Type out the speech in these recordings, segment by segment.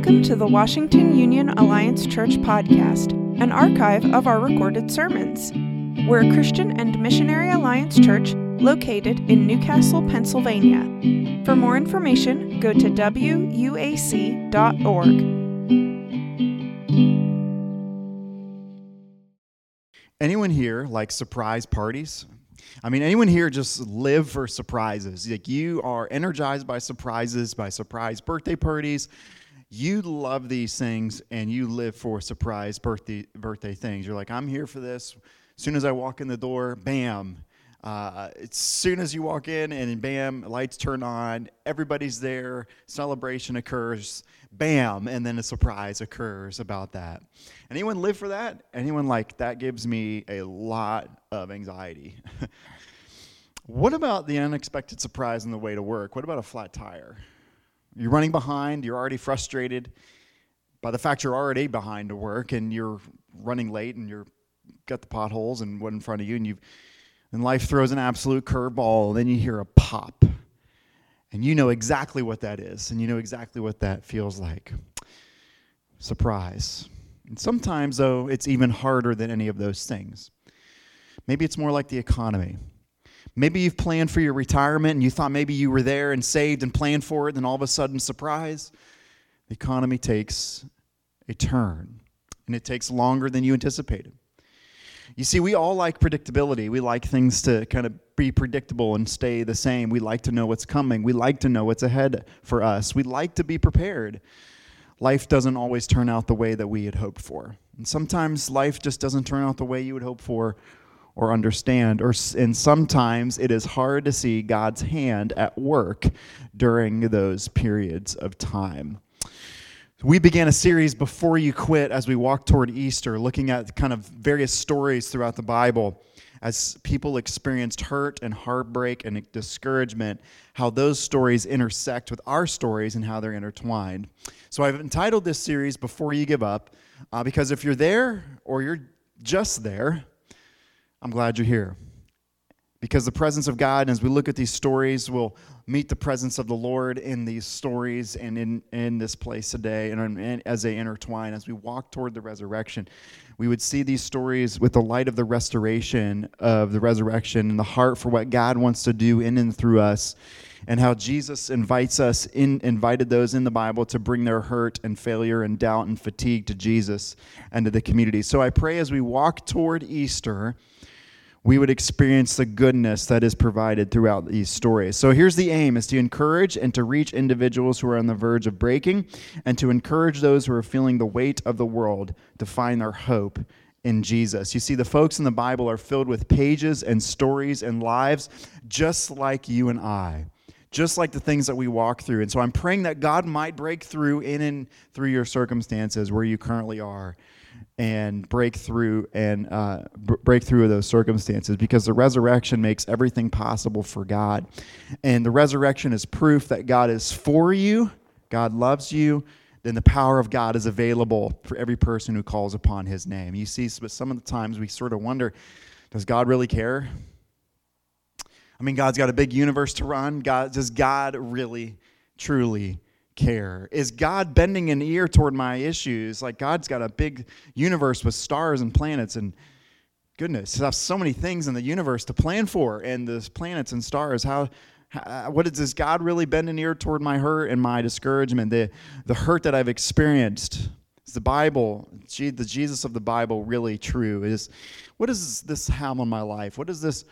Welcome to the Washington Union Alliance Church podcast, an archive of our recorded sermons. We're a Christian and Missionary Alliance church located in New Castle, Pennsylvania. For more information, go to wuac.org. Anyone here like surprise parties? I mean, anyone here just live for surprises? Like you are energized by surprises, by surprise birthday parties. You love these things and you live for surprise birthday birthday things. You're like, I'm here for this. As soon as I walk in the door, bam. Uh, as soon as you walk in and bam, lights turn on, everybody's there, celebration occurs, bam, and then a surprise occurs about that. Anyone live for that? Anyone like that gives me a lot of anxiety. what about the unexpected surprise on the way to work? What about a flat tire? You're running behind, you're already frustrated by the fact you're already behind to work and you're running late and you're got the potholes and what in front of you and you've and life throws an absolute curveball, then you hear a pop. And you know exactly what that is, and you know exactly what that feels like. Surprise. And sometimes, though, it's even harder than any of those things. Maybe it's more like the economy. Maybe you've planned for your retirement and you thought maybe you were there and saved and planned for it, and then all of a sudden, surprise, the economy takes a turn and it takes longer than you anticipated. You see, we all like predictability. We like things to kind of be predictable and stay the same. We like to know what's coming. We like to know what's ahead for us. We like to be prepared. Life doesn't always turn out the way that we had hoped for. And sometimes life just doesn't turn out the way you would hope for or understand or and sometimes it is hard to see God's hand at work during those periods of time. We began a series before you quit as we walk toward Easter, looking at kind of various stories throughout the Bible as people experienced hurt and heartbreak and discouragement, how those stories intersect with our stories and how they're intertwined. So I've entitled this series Before You Give Up, uh, because if you're there or you're just there, I'm glad you're here because the presence of God, as we look at these stories, we'll meet the presence of the Lord in these stories and in, in this place today, and, and, as they intertwine, as we walk toward the resurrection, we would see these stories with the light of the restoration of the resurrection and the heart for what God wants to do in and through us, and how Jesus invites us in, invited those in the Bible to bring their hurt and failure and doubt and fatigue to Jesus and to the community. So I pray as we walk toward Easter we would experience the goodness that is provided throughout these stories. So here's the aim is to encourage and to reach individuals who are on the verge of breaking and to encourage those who are feeling the weight of the world to find their hope in Jesus. You see the folks in the Bible are filled with pages and stories and lives just like you and I. Just like the things that we walk through. And so I'm praying that God might break through in and through your circumstances where you currently are and break through and uh, b- break through those circumstances because the resurrection makes everything possible for God. And the resurrection is proof that God is for you, God loves you, then the power of God is available for every person who calls upon his name. You see, but some of the times we sort of wonder does God really care? I mean, God's got a big universe to run. God, does God really, truly care? Is God bending an ear toward my issues? Like God's got a big universe with stars and planets and goodness, there's so many things in the universe to plan for and the planets and stars. How, how uh, what is does God really bend an ear toward my hurt and my discouragement, the the hurt that I've experienced? Is the Bible, the Jesus of the Bible really true? Is what does this have on my life? What does this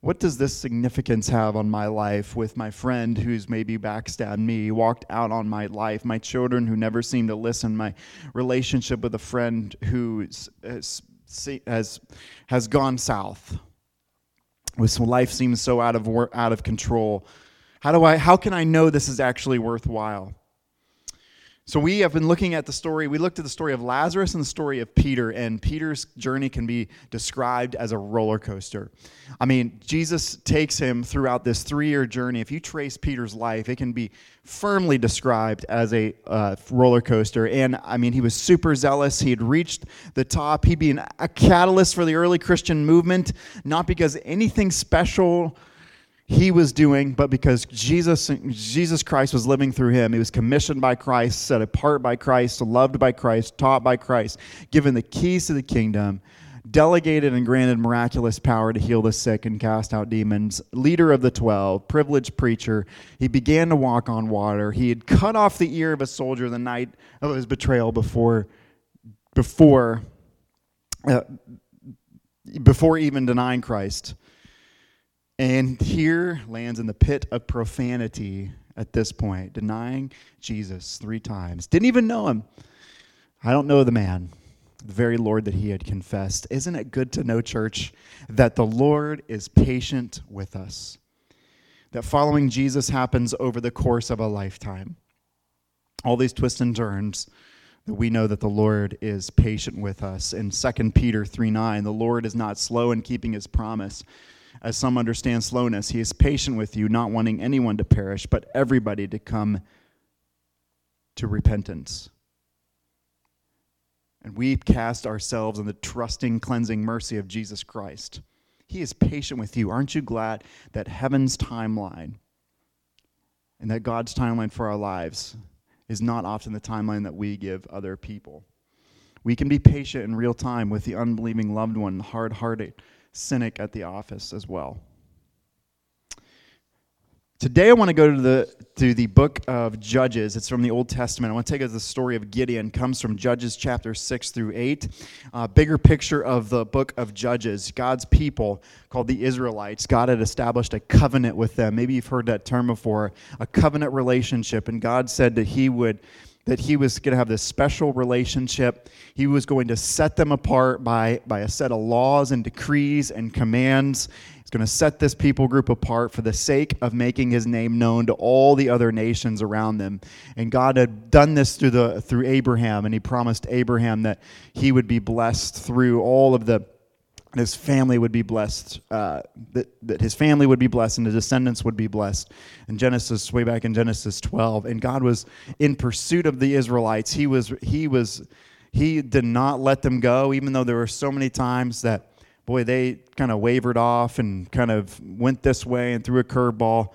what does this significance have on my life with my friend who's maybe backstabbed me, walked out on my life, my children who never seem to listen, my relationship with a friend who has, uh, has, has gone south? With life seems so out of, out of control. How, do I, how can I know this is actually worthwhile? So, we have been looking at the story. We looked at the story of Lazarus and the story of Peter, and Peter's journey can be described as a roller coaster. I mean, Jesus takes him throughout this three year journey. If you trace Peter's life, it can be firmly described as a uh, roller coaster. And I mean, he was super zealous. He had reached the top. He'd be an, a catalyst for the early Christian movement, not because anything special he was doing, but because Jesus, Jesus Christ was living through him. He was commissioned by Christ, set apart by Christ, loved by Christ, taught by Christ, given the keys to the kingdom, delegated and granted miraculous power to heal the sick and cast out demons, leader of the twelve, privileged preacher. He began to walk on water. He had cut off the ear of a soldier the night of his betrayal before, before, uh, before even denying Christ. And here lands in the pit of profanity at this point, denying Jesus three times. Didn't even know him. I don't know the man, the very Lord that he had confessed. Isn't it good to know, church, that the Lord is patient with us? That following Jesus happens over the course of a lifetime. All these twists and turns that we know that the Lord is patient with us. In 2 Peter 3 9, the Lord is not slow in keeping his promise as some understand slowness. He is patient with you, not wanting anyone to perish, but everybody to come to repentance. And we cast ourselves on the trusting, cleansing mercy of Jesus Christ. He is patient with you. Aren't you glad that heaven's timeline and that God's timeline for our lives is not often the timeline that we give other people? We can be patient in real time with the unbelieving loved one, hard hearted cynic at the office as well. Today I want to go to the to the book of Judges. It's from the Old Testament. I want to take us the story of Gideon. Comes from Judges chapter six through eight. Uh, bigger picture of the book of Judges. God's people called the Israelites. God had established a covenant with them. Maybe you've heard that term before. A covenant relationship, and God said that He would that he was going to have this special relationship. He was going to set them apart by, by a set of laws and decrees and commands. He's going to set this people group apart for the sake of making his name known to all the other nations around them. And God had done this through, the, through Abraham, and he promised Abraham that he would be blessed through all of the his family would be blessed, uh, that, that his family would be blessed and his descendants would be blessed. In Genesis, way back in Genesis 12. And God was in pursuit of the Israelites. He was, he was, he did not let them go, even though there were so many times that, boy, they kind of wavered off and kind of went this way and threw a curveball.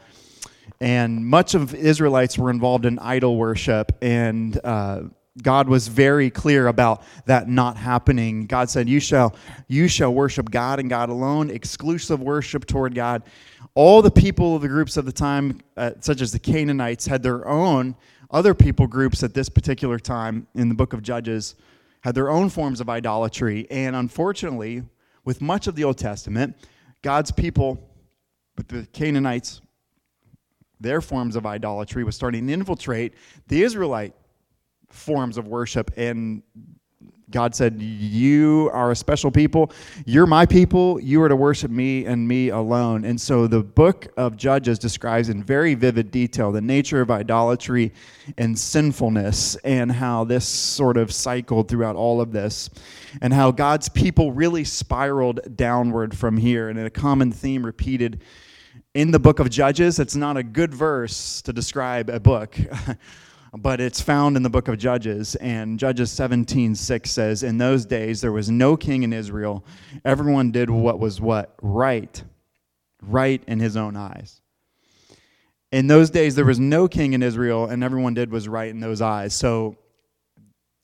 And much of Israelites were involved in idol worship and uh, God was very clear about that not happening. God said, "You shall you shall worship God and God alone, exclusive worship toward God." All the people of the groups of the time, uh, such as the Canaanites, had their own other people groups at this particular time in the book of Judges had their own forms of idolatry, and unfortunately, with much of the Old Testament, God's people, but the Canaanites, their forms of idolatry was starting to infiltrate the Israelite forms of worship. And God said, You are a special people. You're my people. You are to worship me and me alone. And so the book of Judges describes in very vivid detail the nature of idolatry and sinfulness and how this sort of cycled throughout all of this and how God's people really spiraled downward from here. And a common theme repeated in the book of Judges. It's not a good verse to describe a book. but it's found in the book of Judges. And Judges 17 6 says, In those days there was no king in Israel. Everyone did what was what? Right. Right in his own eyes. In those days there was no king in Israel, and everyone did was right in those eyes. So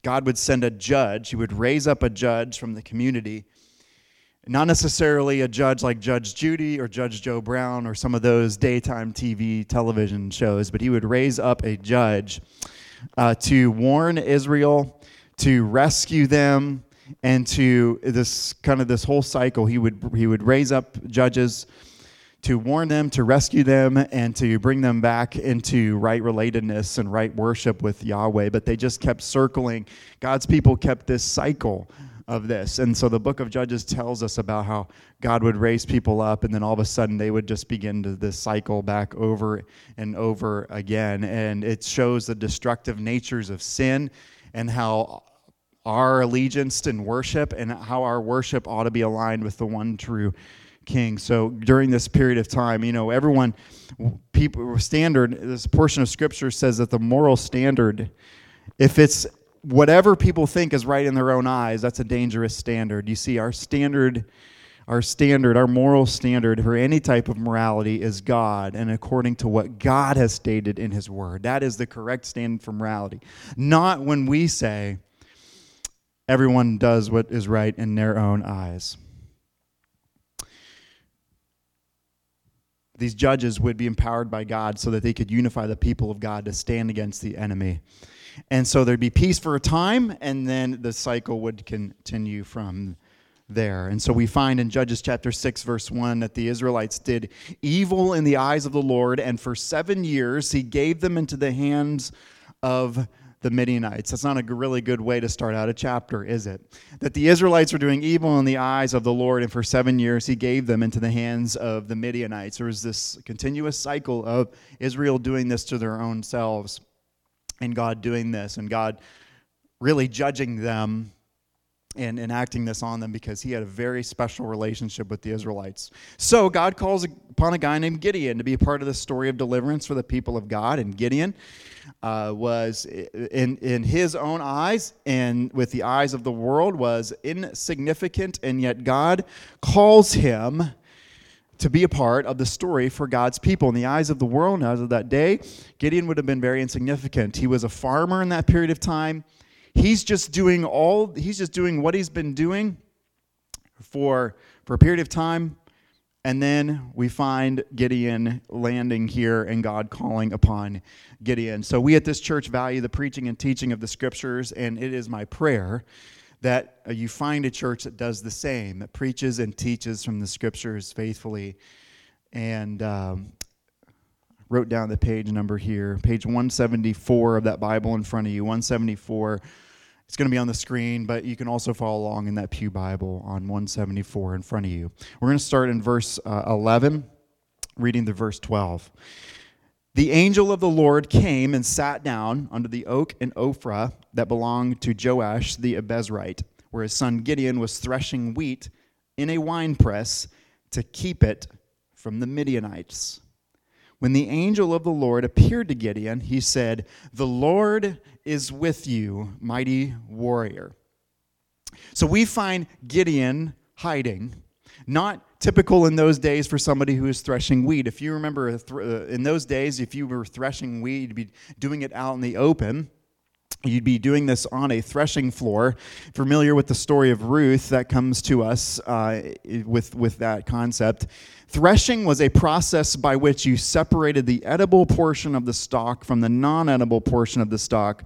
God would send a judge, he would raise up a judge from the community not necessarily a judge like Judge Judy or Judge Joe Brown or some of those daytime TV television shows, but he would raise up a judge uh, to warn Israel, to rescue them, and to this kind of this whole cycle. He would he would raise up judges to warn them, to rescue them, and to bring them back into right relatedness and right worship with Yahweh. But they just kept circling. God's people kept this cycle of this. And so the book of Judges tells us about how God would raise people up, and then all of a sudden they would just begin to this cycle back over and over again. And it shows the destructive natures of sin and how our allegiance and worship and how our worship ought to be aligned with the one true king. So during this period of time, you know, everyone, people, standard, this portion of scripture says that the moral standard, if it's whatever people think is right in their own eyes, that's a dangerous standard. You see, our standard, our standard, our moral standard for any type of morality is God and according to what God has stated in His Word. That is the correct standard for morality. Not when we say everyone does what is right in their own eyes. These judges would be empowered by God so that they could unify the people of God to stand against the enemy. And so there'd be peace for a time, and then the cycle would continue from there. And so we find in Judges chapter 6, verse 1, that the Israelites did evil in the eyes of the Lord, and for seven years he gave them into the hands of the Midianites. That's not a really good way to start out a chapter, is it? That the Israelites were doing evil in the eyes of the Lord, and for seven years he gave them into the hands of the Midianites. There was this continuous cycle of Israel doing this to their own selves, and God doing this, and God really judging them and enacting this on them because he had a very special relationship with the Israelites. So God calls upon a guy named Gideon to be a part of the story of deliverance for the people of God. And Gideon uh, was, in, in his own eyes and with the eyes of the world, was insignificant, and yet God calls him to be a part of the story for God's people. In the eyes of the world, as of that day, Gideon would have been very insignificant. He was a farmer in that period of time he's just doing all he's just doing what he's been doing for for a period of time and then we find Gideon landing here and God calling upon Gideon. So we at this church value the preaching and teaching of the scriptures and it is my prayer that uh, you find a church that does the same, that preaches and teaches from the scriptures faithfully. And um, wrote down the page number here, page 174 of that Bible in front of you, 174. It's going to be on the screen, but you can also follow along in that Pew Bible on 174 in front of you. We're going to start in verse uh, 11, reading the verse 12. The angel of the Lord came and sat down under the oak in Ophrah that belonged to Joash the Abiezrite, where his son Gideon was threshing wheat in a winepress to keep it from the Midianites. When the angel of the Lord appeared to Gideon, he said, The Lord is with you, mighty warrior. So we find Gideon hiding, not typical in those days for somebody who is threshing wheat. If you remember uh, in those days, if you were threshing wheat, you'd be doing it out in the open. You'd be doing this on a threshing floor. Familiar with the story of Ruth that comes to us uh, with, with that concept. Threshing was a process by which you separated the edible portion of the stalk from the non edible portion of the stalk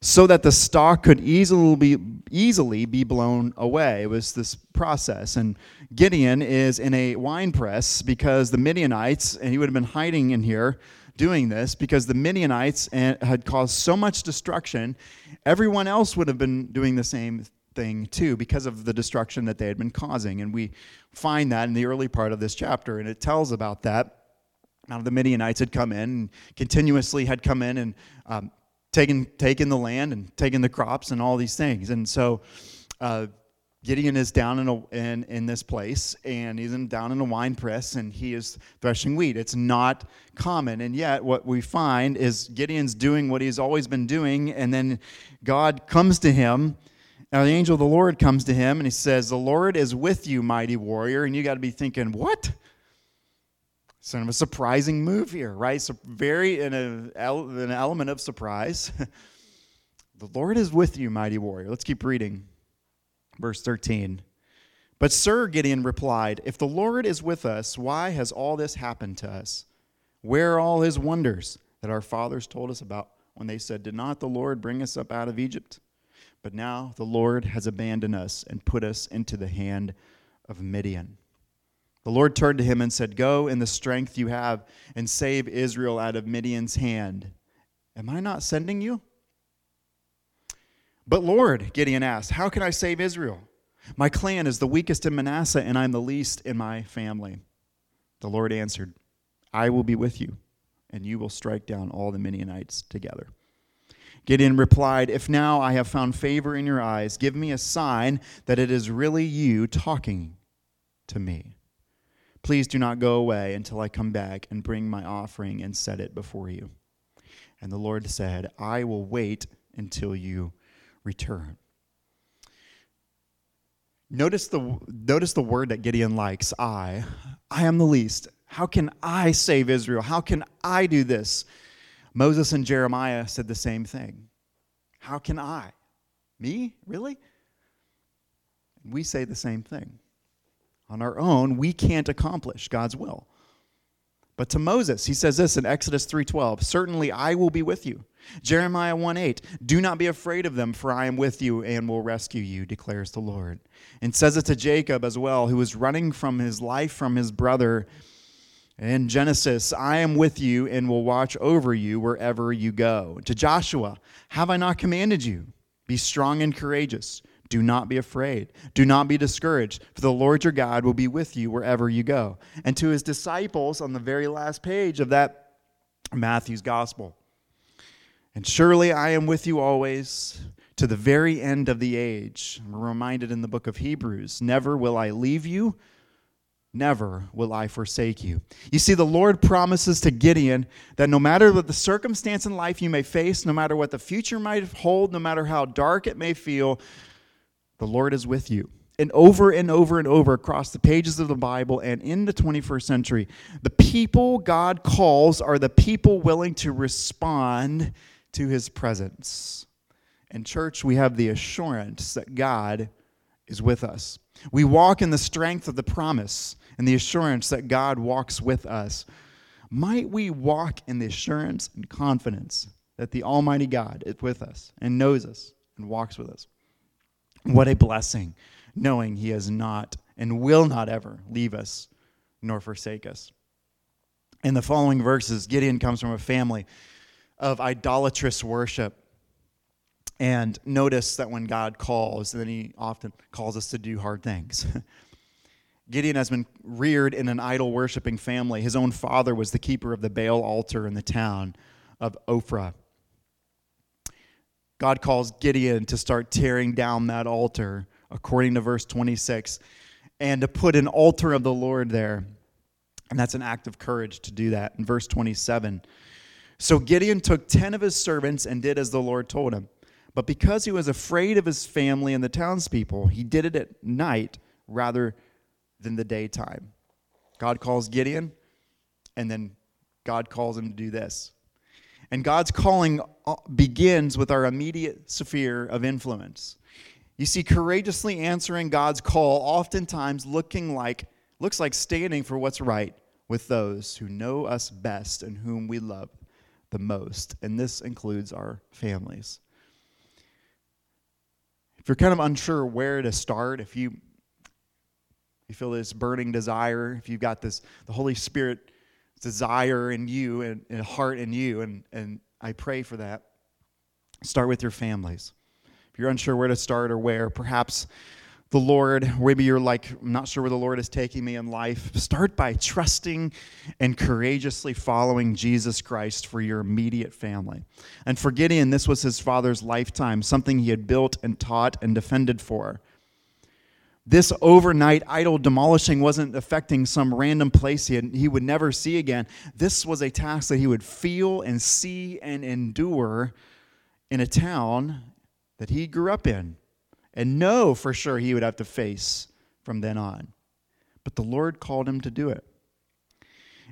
so that the stalk could easily be, easily be blown away. It was this process. And Gideon is in a wine press because the Midianites, and he would have been hiding in here doing this because the Midianites eh, had caused so much destruction. Everyone else would have been doing the same thing too because of the destruction that they had been causing. And we find that in the early part of this chapter, and it tells about that. Now, the Midianites had come in continuously had come in and um, taken, taken the land and taking the crops and all these things. And so uh, Gideon is down in, a, in, in this place, and he's in, down in a wine press, and he is threshing wheat. It's not common. And yet, what we find is Gideon's doing what he's always been doing, and then God comes to him now, the angel of the Lord comes to him and he says, The Lord is with you, mighty warrior. And you got to be thinking, What? Sort of a surprising move here, right? So, very in a, an element of surprise. the Lord is with you, mighty warrior. Let's keep reading. Verse 13. But Sir Gideon replied, If the Lord is with us, why has all this happened to us? Where are all his wonders that our fathers told us about when they said, Did not the Lord bring us up out of Egypt? But now the Lord has abandoned us and put us into the hand of Midian. The Lord turned to him and said, Go in the strength you have and save Israel out of Midian's hand. Am I not sending you? But Lord, Gideon asked, How can I save Israel? My clan is the weakest in Manasseh, and I'm the least in my family. The Lord answered, I will be with you, and you will strike down all the Midianites together. Gideon replied, If now I have found favor in your eyes, give me a sign that it is really you talking to me. Please do not go away until I come back and bring my offering and set it before you. And the Lord said, I will wait until you return. Notice the, notice the word that Gideon likes I. I am the least. How can I save Israel? How can I do this? Moses and Jeremiah said the same thing. How can I? Me? Really? We say the same thing. On our own, we can't accomplish God's will. But to Moses, he says this in Exodus 3:12, "Certainly I will be with you." Jeremiah 1:8, "Do not be afraid of them, for I am with you and will rescue you," declares the Lord. And says it to Jacob as well, who was running from his life from his brother. In Genesis, I am with you and will watch over you wherever you go. To Joshua, have I not commanded you? Be strong and courageous. Do not be afraid. Do not be discouraged, for the Lord your God will be with you wherever you go. And to his disciples on the very last page of that Matthew's gospel. And surely I am with you always to the very end of the age. We're reminded in the book of Hebrews never will I leave you, never will I forsake you. You see, the Lord promises to Gideon that no matter what the circumstance in life you may face, no matter what the future might hold, no matter how dark it may feel, the Lord is with you. And over and over and over across the pages of the Bible and in the 21st century, the people God calls are the people willing to respond to his presence. In church, we have the assurance that God is with us. We walk in the strength of the promise and the assurance that God walks with us. Might we walk in the assurance and confidence that the Almighty God is with us and knows us and walks with us? What a blessing, knowing He has not and will not ever leave us nor forsake us. In the following verses, Gideon comes from a family of idolatrous worship. And notice that when God calls, then He often calls us to do hard things. Gideon has been reared in an idol worshiping family. His own father was the keeper of the Baal altar in the town of Ophrah. God calls Gideon to start tearing down that altar, according to verse 26, and to put an altar of the Lord there. And that's an act of courage to do that. In verse 27, so Gideon took 10 of his servants and did as the Lord told him. But because he was afraid of his family and the townspeople, he did it at night rather than the daytime. God calls Gideon, and then God calls him to do this. And God's calling uh, begins with our immediate sphere of influence. You see, courageously answering God's call oftentimes looking like looks like standing for what's right with those who know us best and whom we love the most. And this includes our families. If you're kind of unsure where to start, if you you feel this burning desire, if you've got this the Holy Spirit desire in you and, and heart in you, and, and I pray for that. Start with your families. If you're unsure where to start or where, perhaps the Lord, maybe you're like, I'm not sure where the Lord is taking me in life. Start by trusting and courageously following Jesus Christ for your immediate family. And for Gideon, this was his father's lifetime, something he had built and taught and defended for this overnight idol demolishing wasn't affecting some random place he, had, he would never see again. This was a task that he would feel and see and endure in a town that he grew up in and know for sure he would have to face from then on. But the Lord called him to do it.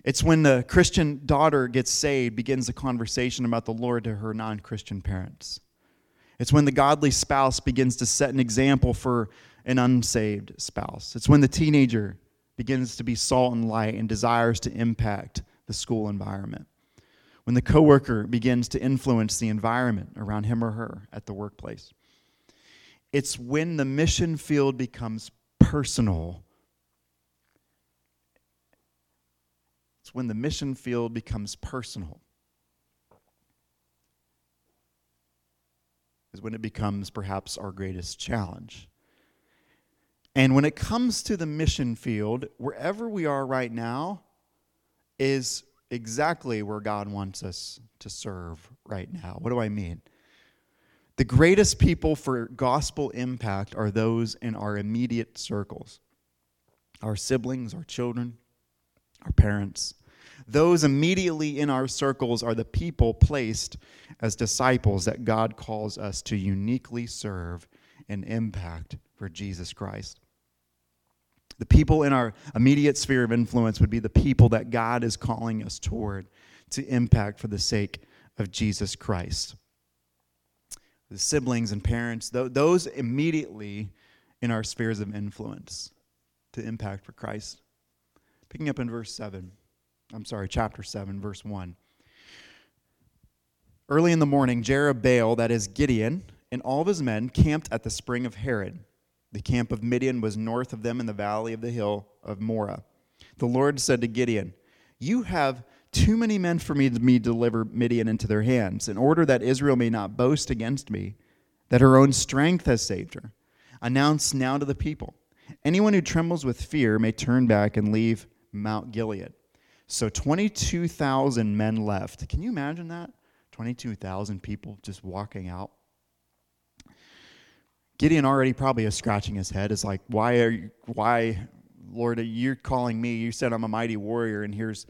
It's when the Christian daughter gets saved, begins a conversation about the Lord to her non Christian parents. It's when the godly spouse begins to set an example for an unsaved spouse. It's when the teenager begins to be salt and light and desires to impact the school environment. When the coworker begins to influence the environment around him or her at the workplace. It's when the mission field becomes personal. It's when the mission field becomes personal. Is when it becomes perhaps our greatest challenge. And when it comes to the mission field, wherever we are right now is exactly where God wants us to serve right now. What do I mean? The greatest people for gospel impact are those in our immediate circles our siblings, our children, our parents. Those immediately in our circles are the people placed as disciples that God calls us to uniquely serve and impact for Jesus Christ. The people in our immediate sphere of influence would be the people that God is calling us toward to impact for the sake of Jesus Christ. The siblings and parents, those immediately in our spheres of influence to impact for Christ. Picking up in verse 7, I'm sorry, chapter 7, verse 1. Early in the morning, Jerubbaal, that is Gideon, and all of his men camped at the spring of Harod. The camp of Midian was north of them in the valley of the hill of Moreh. The Lord said to Gideon, You have too many men for me to me deliver Midian into their hands, in order that Israel may not boast against me, that her own strength has saved her. Announce now to the people anyone who trembles with fear may turn back and leave Mount Gilead. So 22,000 men left. Can you imagine that? 22,000 people just walking out. Gideon already probably is scratching his head. Is like, why are you, why, Lord, are you're calling me? You said I'm a mighty warrior, and here's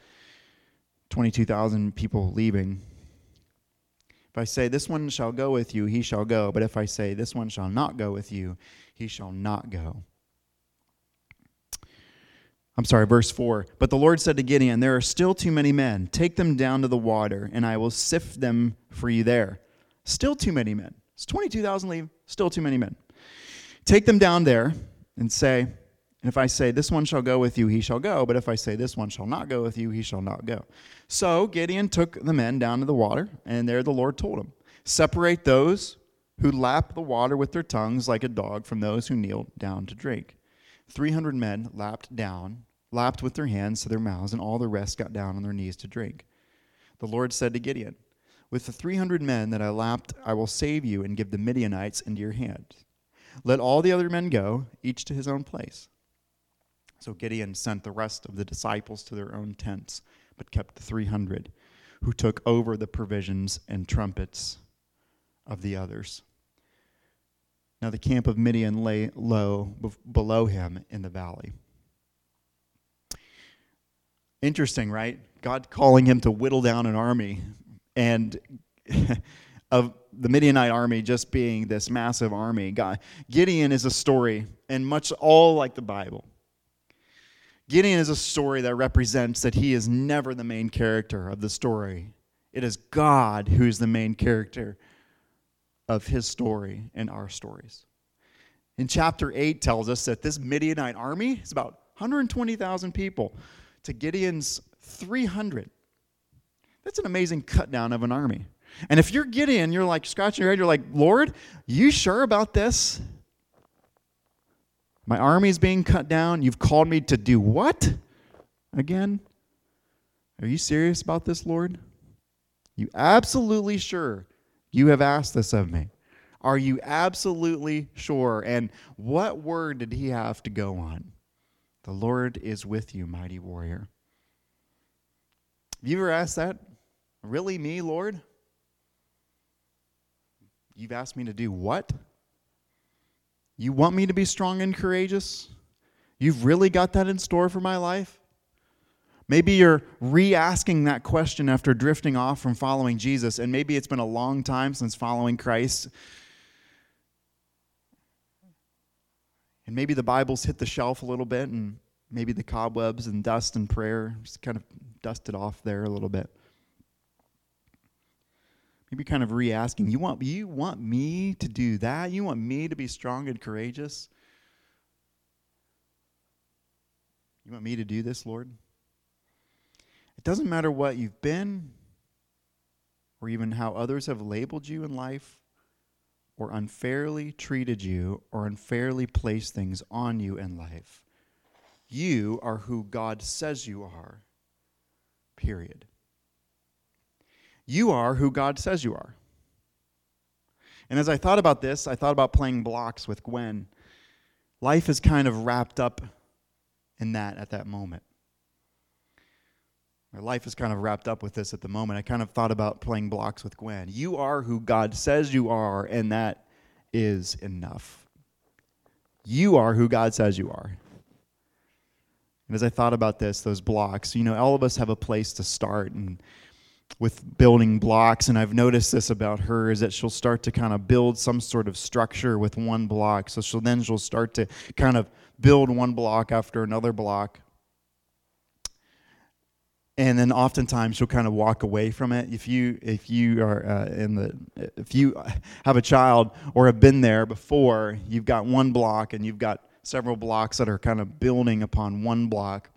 22,000 people leaving. If I say, This one shall go with you, he shall go. But if I say, This one shall not go with you, he shall not go. I'm sorry, verse 4. But the Lord said to Gideon, There are still too many men. Take them down to the water, and I will sift them for you there. Still too many men. It's 22,000 leave, still too many men. Take them down there and say, if I say, This one shall go with you, he shall go. But if I say, This one shall not go with you, he shall not go. So Gideon took the men down to the water, and there the Lord told him, Separate those who lap the water with their tongues like a dog from those who kneel down to drink. 300 men lapped down, lapped with their hands to their mouths, and all the rest got down on their knees to drink. The Lord said to Gideon, With the 300 men that I lapped, I will save you and give the Midianites into your hand. Let all the other men go, each to his own place. So Gideon sent the rest of the disciples to their own tents, but kept the 300 who took over the provisions and trumpets of the others. Now the camp of Midian lay low below him in the valley. Interesting, right? God calling him to whittle down an army and of the Midianite army just being this massive army. God, Gideon is a story and much all like the Bible. Gideon is a story that represents that he is never the main character of the story. It is God who is the main character of his story and our stories. In chapter 8 tells us that this Midianite army is about 120,000 people to Gideon's 300. That's an amazing cut down of an army. And if you're Gideon, you're like scratching your head, you're like, Lord, you sure about this? My army is being cut down. You've called me to do what? Again? Are you serious about this, Lord? You absolutely sure you have asked this of me? Are you absolutely sure? And what word did he have to go on? The Lord is with you, mighty warrior. Have you ever asked that? Really, me, Lord? You've asked me to do what? You want me to be strong and courageous? You've really got that in store for my life? Maybe you're re asking that question after drifting off from following Jesus, and maybe it's been a long time since following Christ. And maybe the Bible's hit the shelf a little bit, and maybe the cobwebs and dust and prayer just kind of dusted off there a little bit. Maybe kind of re-asking, you want you want me to do that? You want me to be strong and courageous? You want me to do this, Lord? It doesn't matter what you've been or even how others have labeled you in life or unfairly treated you or unfairly placed things on you in life. You are who God says you are. Period. You are who God says you are. And as I thought about this, I thought about playing blocks with Gwen. Life is kind of wrapped up in that at that moment. My life is kind of wrapped up with this at the moment. I kind of thought about playing blocks with Gwen. You are who God says you are, and that is enough. You are who God says you are. And as I thought about this, those blocks, you know, all of us have a place to start. And with building blocks, and I've noticed this about her is that she'll start to kind of build some sort of structure with one block. So she'll then she'll start to kind of build one block after another block. And then oftentimes she'll kind of walk away from it. If you if you are uh, in the if you have a child or have been there before, you've got one block and you've got several blocks that are kind of building upon one block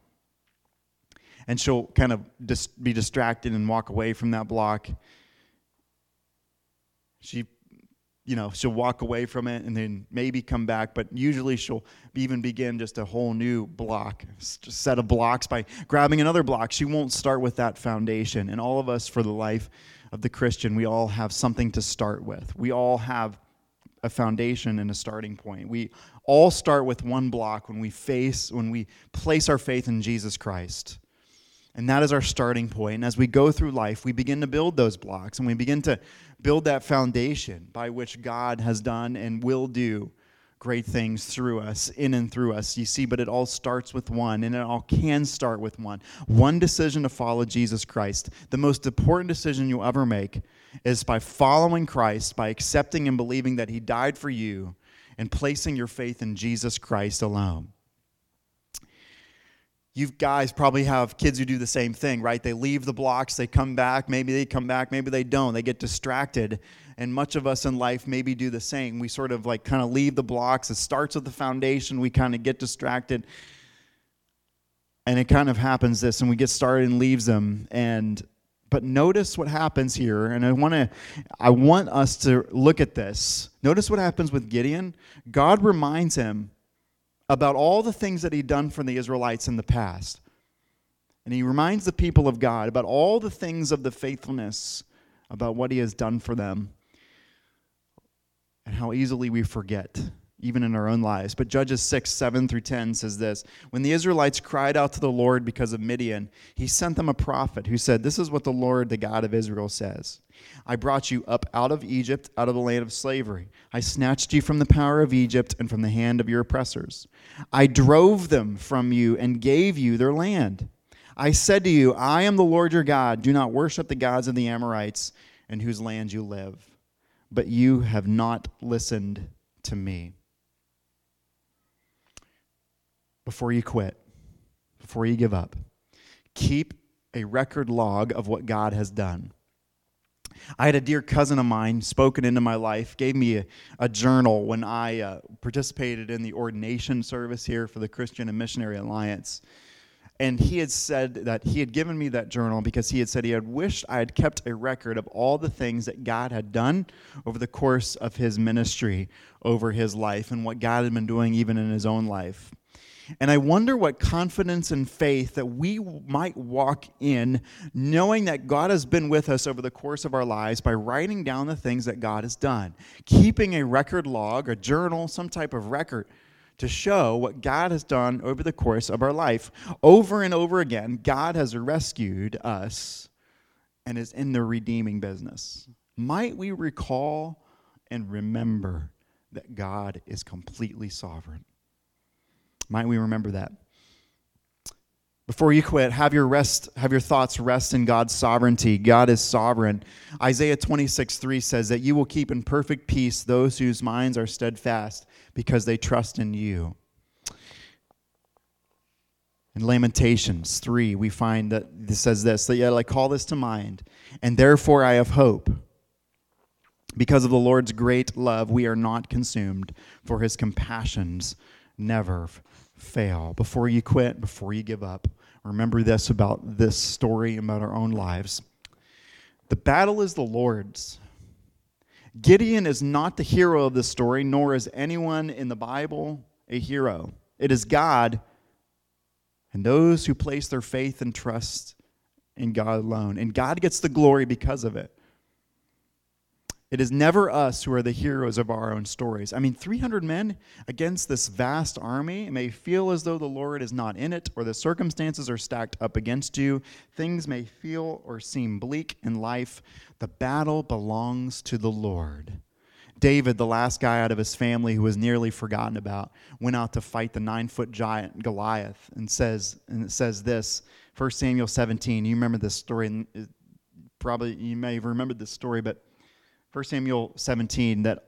and she'll kind of dis- be distracted and walk away from that block. She, you know, she'll walk away from it and then maybe come back, but usually she'll even begin just a whole new block, set of blocks by grabbing another block. She won't start with that foundation. And all of us, for the life of the Christian, we all have something to start with. We all have a foundation and a starting point. We all start with one block when we face, when we place our faith in Jesus Christ. And that is our starting point. And as we go through life, we begin to build those blocks and we begin to build that foundation by which God has done and will do great things through us, in and through us. You see, but it all starts with one, and it all can start with one. One decision to follow Jesus Christ. The most important decision you'll ever make is by following Christ, by accepting and believing that He died for you, and placing your faith in Jesus Christ alone you guys probably have kids who do the same thing, right? They leave the blocks, they come back, maybe they come back, maybe they don't. They get distracted. And much of us in life maybe do the same. We sort of like kind of leave the blocks. It starts with the foundation, we kind of get distracted. And it kind of happens this, and we get started and leaves them. And but notice what happens here, and I want to I want us to look at this. Notice what happens with Gideon. God reminds him about all the things that he'd done for the Israelites in the past. And he reminds the people of God about all the things of the faithfulness, about what he has done for them, and how easily we forget, even in our own lives. But Judges 6, 7 through 10 says this When the Israelites cried out to the Lord because of Midian, he sent them a prophet who said, This is what the Lord, the God of Israel, says. I brought you up out of Egypt, out of the land of slavery. I snatched you from the power of Egypt and from the hand of your oppressors. I drove them from you and gave you their land. I said to you, I am the Lord your God. Do not worship the gods of the Amorites in whose land you live. But you have not listened to me. Before you quit, before you give up, keep a record log of what God has done. I had a dear cousin of mine spoken into my life, gave me a, a journal when I uh, participated in the ordination service here for the Christian and Missionary Alliance. And he had said that he had given me that journal because he had said he had wished I had kept a record of all the things that God had done over the course of his ministry, over his life, and what God had been doing even in his own life. And I wonder what confidence and faith that we might walk in, knowing that God has been with us over the course of our lives by writing down the things that God has done, keeping a record log, a journal, some type of record to show what God has done over the course of our life. Over and over again, God has rescued us and is in the redeeming business. Might we recall and remember that God is completely sovereign? Might we remember that? Before you quit, have your rest, have your thoughts rest in God's sovereignty. God is sovereign. Isaiah 26, 3 says that you will keep in perfect peace those whose minds are steadfast because they trust in you. In Lamentations 3, we find that it says this that yet I call this to mind, and therefore I have hope. Because of the Lord's great love, we are not consumed, for his compassions never fail. Before you quit, before you give up, remember this about this story, about our own lives. The battle is the Lord's. Gideon is not the hero of the story, nor is anyone in the Bible a hero. It is God and those who place their faith and trust in God alone. And God gets the glory because of it. It is never us who are the heroes of our own stories. I mean, 300 men against this vast army may feel as though the Lord is not in it or the circumstances are stacked up against you. Things may feel or seem bleak in life. The battle belongs to the Lord. David, the last guy out of his family who was nearly forgotten about, went out to fight the nine foot giant Goliath and says, and it says this 1 Samuel 17. You remember this story probably you may have remembered this story, but 1 Samuel 17 that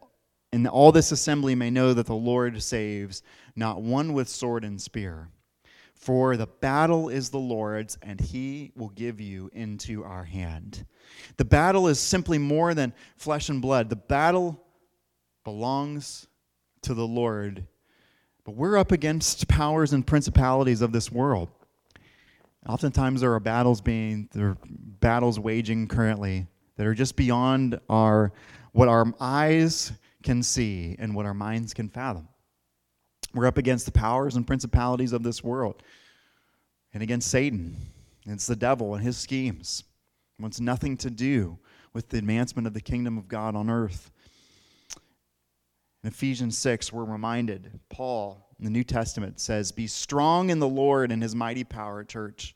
and all this assembly may know that the Lord saves, not one with sword and spear. For the battle is the Lord's, and he will give you into our hand. The battle is simply more than flesh and blood. The battle belongs to the Lord. But we're up against powers and principalities of this world. Oftentimes there are battles being there are battles waging currently that are just beyond our what our eyes can see and what our minds can fathom. We're up against the powers and principalities of this world and against Satan. It's the devil and his schemes. It wants nothing to do with the advancement of the kingdom of God on earth. In Ephesians 6, we're reminded, Paul in the New Testament says, Be strong in the Lord and his mighty power, church.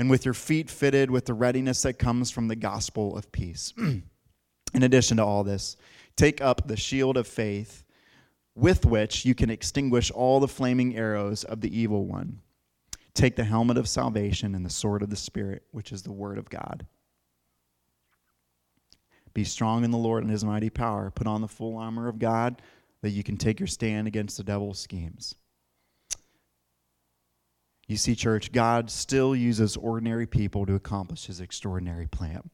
and with your feet fitted with the readiness that comes from the gospel of peace. In addition to all this, take up the shield of faith with which you can extinguish all the flaming arrows of the evil one. Take the helmet of salvation and the sword of the Spirit, which is the word of God. Be strong in the Lord and his mighty power. Put on the full armor of God that you can take your stand against the devil's schemes. You see, church, God still uses ordinary people to accomplish his extraordinary plan.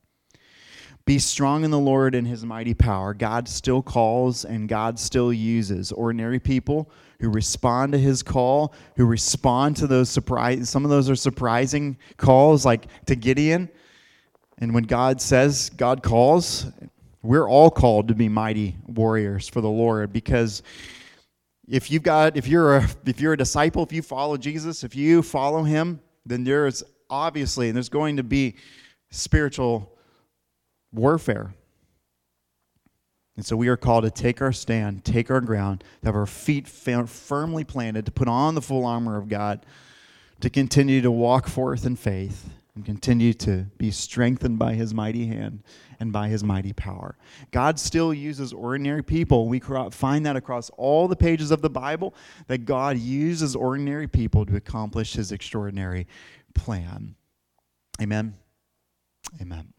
Be strong in the Lord and his mighty power. God still calls and God still uses ordinary people who respond to his call, who respond to those surprise some of those are surprising calls like to Gideon. And when God says God calls, we're all called to be mighty warriors for the Lord because if you've got if you're a if you're a disciple if you follow jesus if you follow him then there's obviously and there's going to be spiritual warfare. And so we are called to take our stand take our ground to have our feet firmly planted to put on the full armor of god to continue to walk forth in faith and continue to be strengthened by his mighty hand and by his mighty power. God still uses ordinary people. We find that across all the pages of the Bible that God uses ordinary people to accomplish his extraordinary plan. Amen. Amen.